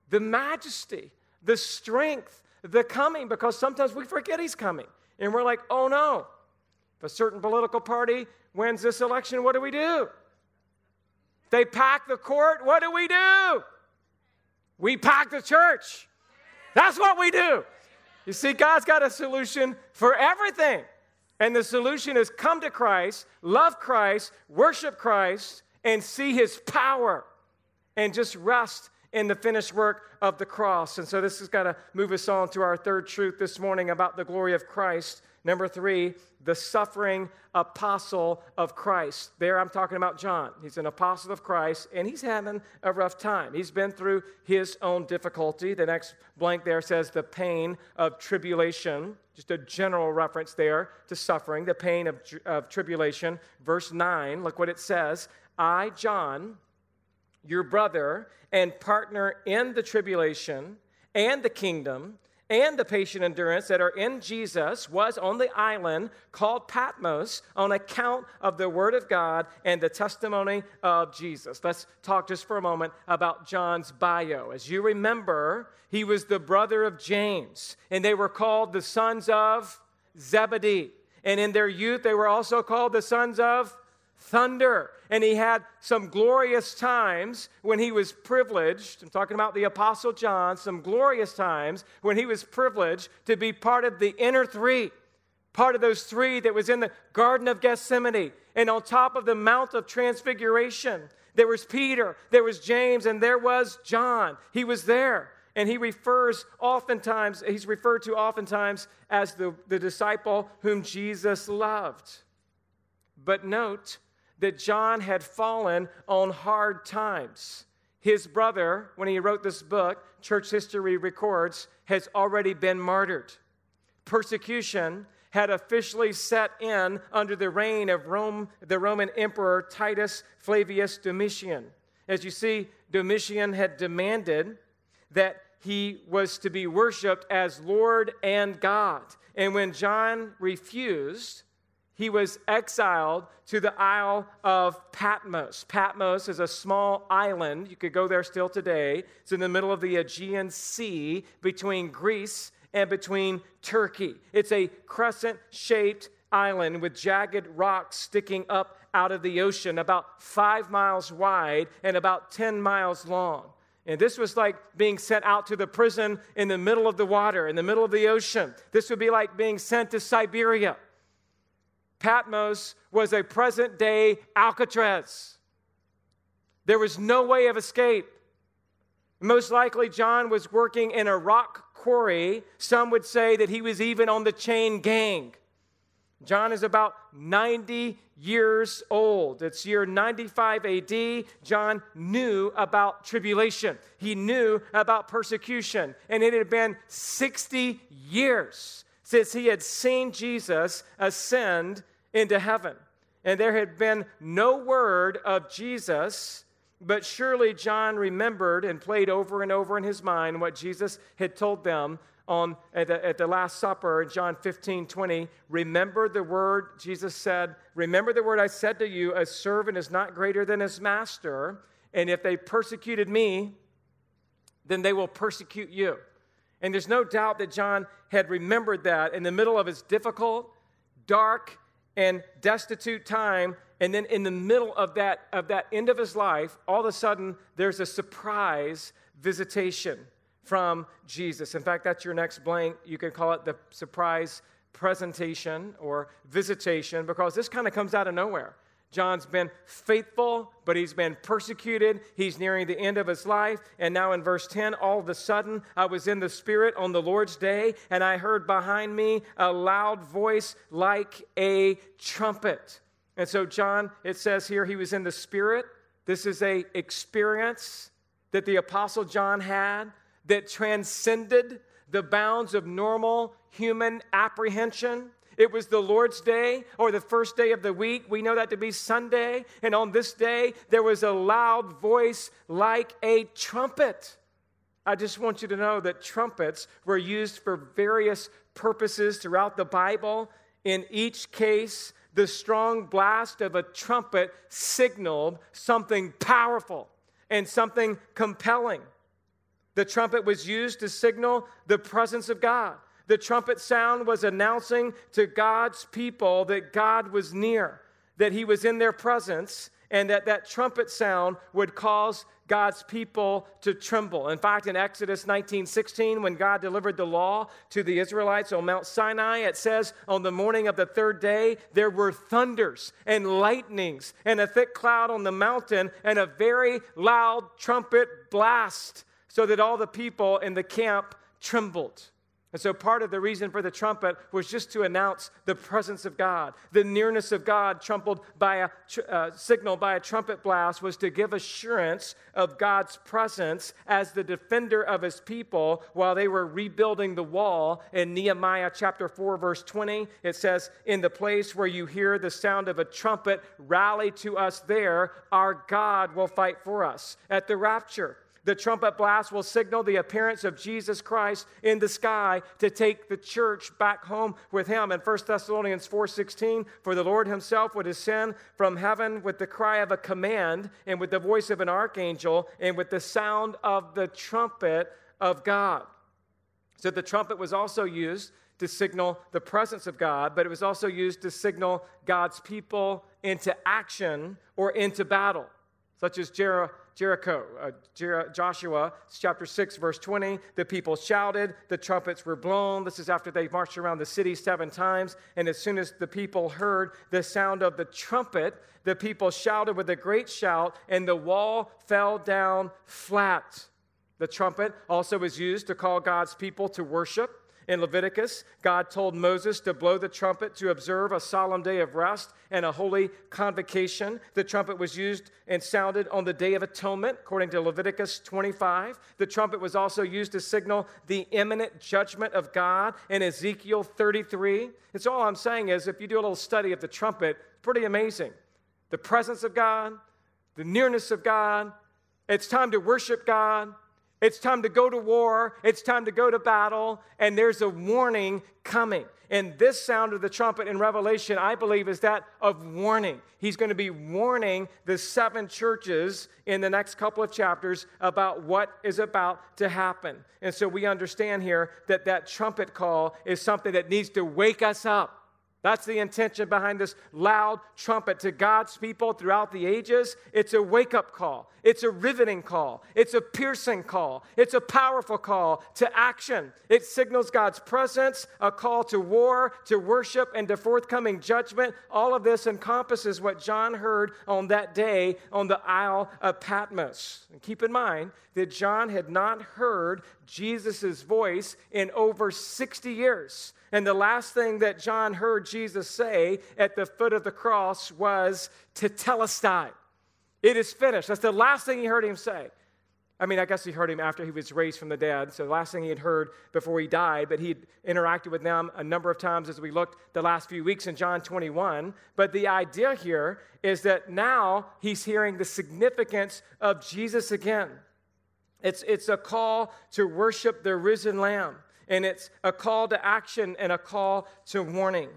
the majesty, the strength, the coming, because sometimes we forget He's coming. And we're like, oh no. If a certain political party wins this election, what do we do? They pack the court. What do we do? We pack the church. That's what we do. You see, God's got a solution for everything. And the solution is come to Christ, love Christ, worship Christ, and see his power and just rest in the finished work of the cross. And so this has got to move us on to our third truth this morning about the glory of Christ. Number three, the suffering apostle of Christ. There I'm talking about John. He's an apostle of Christ, and he's having a rough time. He's been through his own difficulty. The next blank there says the pain of tribulation, just a general reference there to suffering, the pain of, of tribulation. Verse 9, look what it says I, John, your brother and partner in the tribulation and the kingdom and the patient endurance that are in Jesus was on the island called Patmos on account of the Word of God and the testimony of Jesus. Let's talk just for a moment about John's bio. As you remember, he was the brother of James, and they were called the sons of Zebedee. And in their youth, they were also called the sons of thunder. And he had some glorious times when he was privileged. I'm talking about the Apostle John, some glorious times when he was privileged to be part of the inner three part of those three that was in the Garden of Gethsemane. And on top of the Mount of Transfiguration, there was Peter, there was James, and there was John. He was there. And he refers oftentimes, he's referred to oftentimes as the, the disciple whom Jesus loved. But note that John had fallen on hard times. His brother, when he wrote this book, church history records, has already been martyred. Persecution had officially set in under the reign of Rome, the Roman Emperor Titus Flavius Domitian. As you see, Domitian had demanded that he was to be worshiped as Lord and God. And when John refused, he was exiled to the Isle of Patmos. Patmos is a small island. You could go there still today. It's in the middle of the Aegean Sea between Greece and between Turkey. It's a crescent shaped island with jagged rocks sticking up out of the ocean, about five miles wide and about 10 miles long. And this was like being sent out to the prison in the middle of the water, in the middle of the ocean. This would be like being sent to Siberia. Patmos was a present day Alcatraz. There was no way of escape. Most likely, John was working in a rock quarry. Some would say that he was even on the chain gang. John is about 90 years old. It's year 95 AD. John knew about tribulation, he knew about persecution, and it had been 60 years since he had seen Jesus ascend into heaven. And there had been no word of Jesus but surely John remembered and played over and over in his mind what Jesus had told them on at the, at the Last Supper in John 15, 20. Remember the word Jesus said, Remember the word I said to you, a servant is not greater than his master. And if they persecuted me, then they will persecute you. And there's no doubt that John had remembered that in the middle of his difficult, dark, and destitute time and then in the middle of that, of that end of his life, all of a sudden, there's a surprise visitation from Jesus. In fact, that's your next blank. You can call it the surprise presentation or visitation because this kind of comes out of nowhere. John's been faithful, but he's been persecuted. He's nearing the end of his life. And now in verse 10, all of a sudden, I was in the Spirit on the Lord's day, and I heard behind me a loud voice like a trumpet. And so, John, it says here he was in the Spirit. This is a experience that the Apostle John had that transcended the bounds of normal human apprehension. It was the Lord's day or the first day of the week. We know that to be Sunday. And on this day, there was a loud voice like a trumpet. I just want you to know that trumpets were used for various purposes throughout the Bible. In each case, the strong blast of a trumpet signaled something powerful and something compelling. The trumpet was used to signal the presence of God. The trumpet sound was announcing to God's people that God was near, that He was in their presence, and that that trumpet sound would cause God's people to tremble. In fact, in Exodus 19:16, when God delivered the law to the Israelites on Mount Sinai, it says, On the morning of the third day, there were thunders and lightnings and a thick cloud on the mountain and a very loud trumpet blast, so that all the people in the camp trembled. And so, part of the reason for the trumpet was just to announce the presence of God. The nearness of God, trumpeted by a uh, signal by a trumpet blast, was to give assurance of God's presence as the defender of his people while they were rebuilding the wall. In Nehemiah chapter 4, verse 20, it says, In the place where you hear the sound of a trumpet, rally to us there. Our God will fight for us. At the rapture, the trumpet blast will signal the appearance of Jesus Christ in the sky to take the church back home with him. In 1 Thessalonians 4:16, for the Lord himself would ascend from heaven with the cry of a command and with the voice of an archangel and with the sound of the trumpet of God. So the trumpet was also used to signal the presence of God, but it was also used to signal God's people into action or into battle such as Jericho. Uh, Jer- Joshua chapter 6, verse 20. The people shouted, the trumpets were blown. This is after they marched around the city seven times. And as soon as the people heard the sound of the trumpet, the people shouted with a great shout, and the wall fell down flat. The trumpet also was used to call God's people to worship. In Leviticus, God told Moses to blow the trumpet to observe a solemn day of rest and a holy convocation. The trumpet was used and sounded on the Day of Atonement, according to Leviticus 25. The trumpet was also used to signal the imminent judgment of God in Ezekiel 33. And so, all I'm saying is, if you do a little study of the trumpet, it's pretty amazing. The presence of God, the nearness of God, it's time to worship God. It's time to go to war. It's time to go to battle. And there's a warning coming. And this sound of the trumpet in Revelation, I believe, is that of warning. He's going to be warning the seven churches in the next couple of chapters about what is about to happen. And so we understand here that that trumpet call is something that needs to wake us up. That's the intention behind this loud trumpet to God's people throughout the ages. It's a wake up call, it's a riveting call, it's a piercing call, it's a powerful call to action. It signals God's presence, a call to war, to worship, and to forthcoming judgment. All of this encompasses what John heard on that day on the Isle of Patmos. And keep in mind that John had not heard Jesus' voice in over 60 years. And the last thing that John heard Jesus say at the foot of the cross was to tell us, tetelestai. It is finished. That's the last thing he heard him say. I mean, I guess he heard him after he was raised from the dead. So the last thing he had heard before he died, but he'd interacted with them a number of times as we looked the last few weeks in John 21. But the idea here is that now he's hearing the significance of Jesus again. It's, it's a call to worship the risen Lamb and it's a call to action and a call to warning.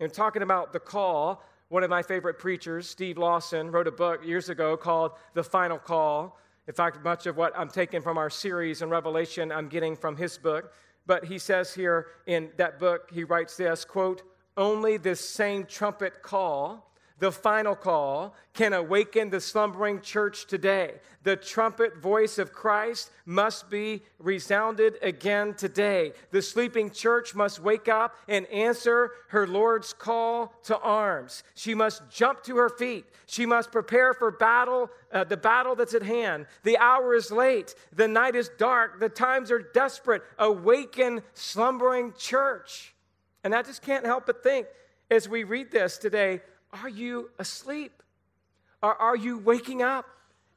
And talking about the call, one of my favorite preachers, Steve Lawson, wrote a book years ago called The Final Call. In fact, much of what I'm taking from our series in Revelation, I'm getting from his book. But he says here in that book, he writes this quote, only this same trumpet call the final call can awaken the slumbering church today. The trumpet voice of Christ must be resounded again today. The sleeping church must wake up and answer her Lord's call to arms. She must jump to her feet. She must prepare for battle, uh, the battle that's at hand. The hour is late. The night is dark. The times are desperate. Awaken, slumbering church. And I just can't help but think as we read this today are you asleep? Or are you waking up?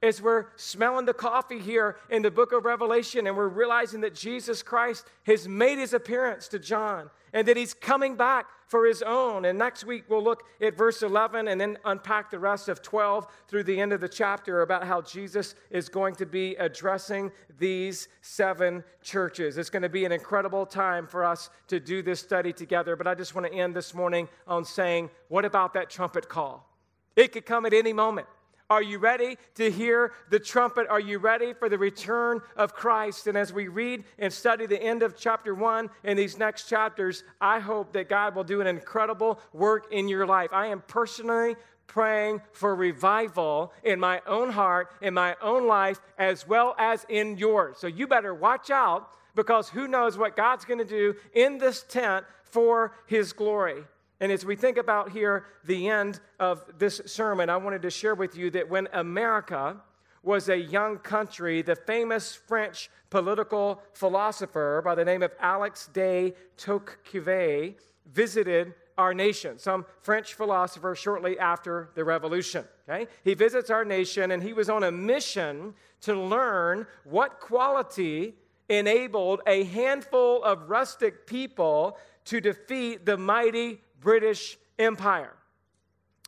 As we're smelling the coffee here in the book of Revelation, and we're realizing that Jesus Christ has made his appearance to John and that he's coming back for his own. And next week, we'll look at verse 11 and then unpack the rest of 12 through the end of the chapter about how Jesus is going to be addressing these seven churches. It's going to be an incredible time for us to do this study together. But I just want to end this morning on saying, what about that trumpet call? It could come at any moment. Are you ready to hear the trumpet? Are you ready for the return of Christ? And as we read and study the end of chapter one in these next chapters, I hope that God will do an incredible work in your life. I am personally praying for revival in my own heart, in my own life, as well as in yours. So you better watch out because who knows what God's going to do in this tent for his glory. And as we think about here the end of this sermon, I wanted to share with you that when America was a young country, the famous French political philosopher by the name of Alex de Tocqueville visited our nation, some French philosopher shortly after the revolution. Okay? He visits our nation and he was on a mission to learn what quality enabled a handful of rustic people to defeat the mighty British Empire.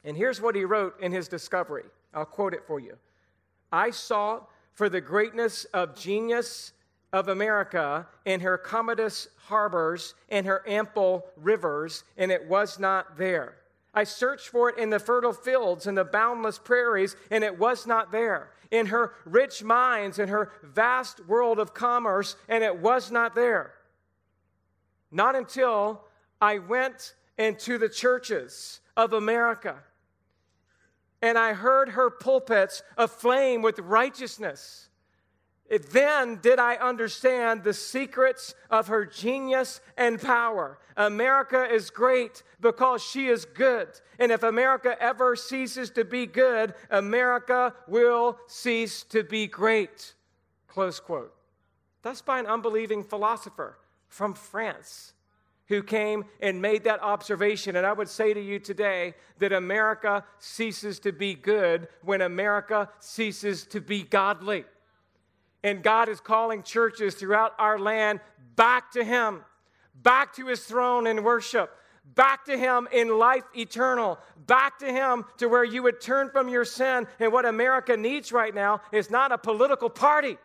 And here's what he wrote in his discovery. I'll quote it for you. I sought for the greatness of genius of America in her commodious harbors and her ample rivers, and it was not there. I searched for it in the fertile fields and the boundless prairies, and it was not there. In her rich mines and her vast world of commerce, and it was not there. Not until I went and to the churches of America. and I heard her pulpits aflame with righteousness. Then did I understand the secrets of her genius and power. America is great because she is good. And if America ever ceases to be good, America will cease to be great. Close quote. That's by an unbelieving philosopher from France who came and made that observation. And I would say to you today that America ceases to be good when America ceases to be godly. And God is calling churches throughout our land back to Him, back to His throne in worship, back to Him in life eternal, back to Him to where you would turn from your sin. And what America needs right now is not a political party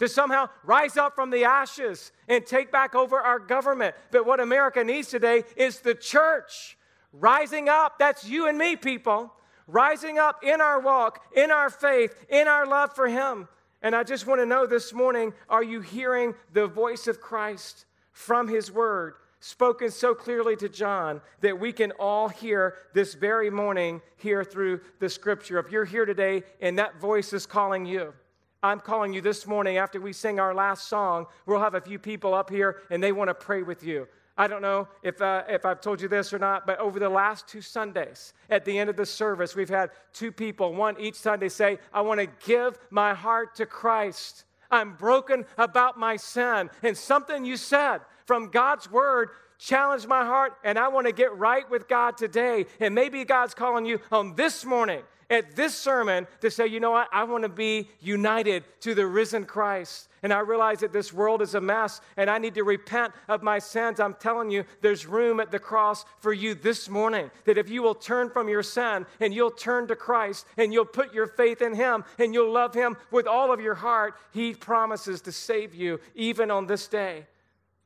to somehow rise up from the ashes and take back over our government. But what America needs today is the church rising up. That's you and me, people. Rising up in our walk, in our faith, in our love for Him. And I just want to know this morning are you hearing the voice of Christ from His Word, spoken so clearly to John that we can all hear this very morning here through the Scripture? If you're here today and that voice is calling you, I'm calling you this morning after we sing our last song. We'll have a few people up here and they want to pray with you. I don't know if, uh, if I've told you this or not, but over the last two Sundays, at the end of the service, we've had two people, one each Sunday, say, I want to give my heart to Christ. I'm broken about my sin. And something you said from God's word challenged my heart, and I want to get right with God today. And maybe God's calling you on this morning at this sermon to say, you know what, I want to be united to the risen Christ. And I realize that this world is a mess and I need to repent of my sins. I'm telling you, there's room at the cross for you this morning. That if you will turn from your sin and you'll turn to Christ and you'll put your faith in Him and you'll love Him with all of your heart, He promises to save you even on this day.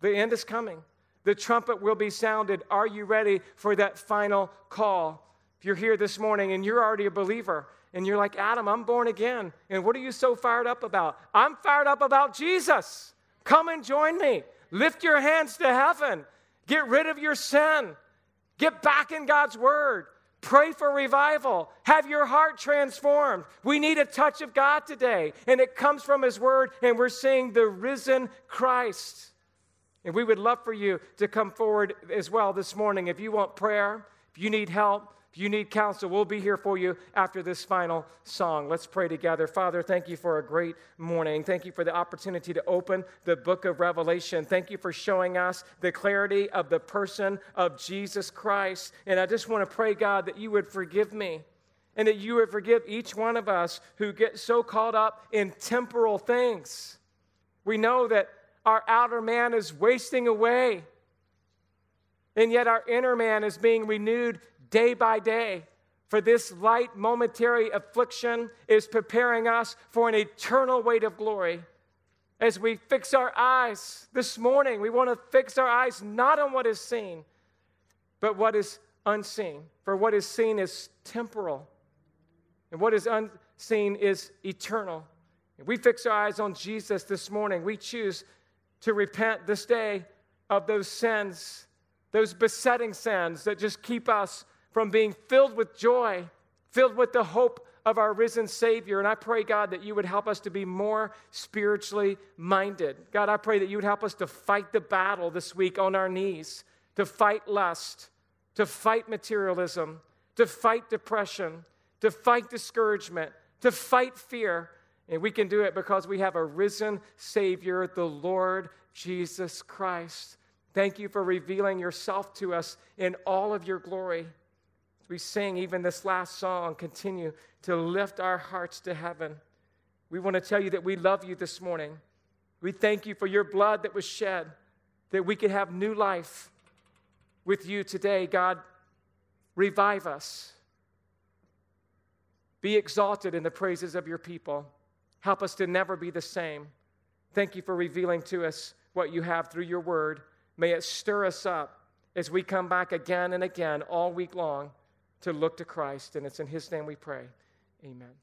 The end is coming. The trumpet will be sounded. Are you ready for that final call? You're here this morning and you're already a believer and you're like, Adam, I'm born again. And what are you so fired up about? I'm fired up about Jesus. Come and join me. Lift your hands to heaven. Get rid of your sin. Get back in God's word. Pray for revival. Have your heart transformed. We need a touch of God today, and it comes from His Word, and we're seeing the risen Christ. And we would love for you to come forward as well this morning. If you want prayer, if you need help, if you need counsel, we'll be here for you after this final song. Let's pray together. Father, thank you for a great morning. Thank you for the opportunity to open the book of Revelation. Thank you for showing us the clarity of the person of Jesus Christ. And I just want to pray, God, that you would forgive me and that you would forgive each one of us who get so caught up in temporal things. We know that our outer man is wasting away. And yet, our inner man is being renewed day by day. For this light momentary affliction is preparing us for an eternal weight of glory. As we fix our eyes this morning, we want to fix our eyes not on what is seen, but what is unseen. For what is seen is temporal, and what is unseen is eternal. If we fix our eyes on Jesus this morning, we choose to repent this day of those sins, those besetting sins that just keep us from being filled with joy, filled with the hope of our risen Savior. And I pray, God, that you would help us to be more spiritually minded. God, I pray that you would help us to fight the battle this week on our knees, to fight lust, to fight materialism, to fight depression, to fight discouragement, to fight fear. And we can do it because we have a risen Savior, the Lord Jesus Christ. Thank you for revealing yourself to us in all of your glory. We sing even this last song, continue to lift our hearts to heaven. We want to tell you that we love you this morning. We thank you for your blood that was shed, that we could have new life with you today. God, revive us. Be exalted in the praises of your people. Help us to never be the same. Thank you for revealing to us what you have through your word. May it stir us up as we come back again and again all week long to look to Christ. And it's in His name we pray. Amen.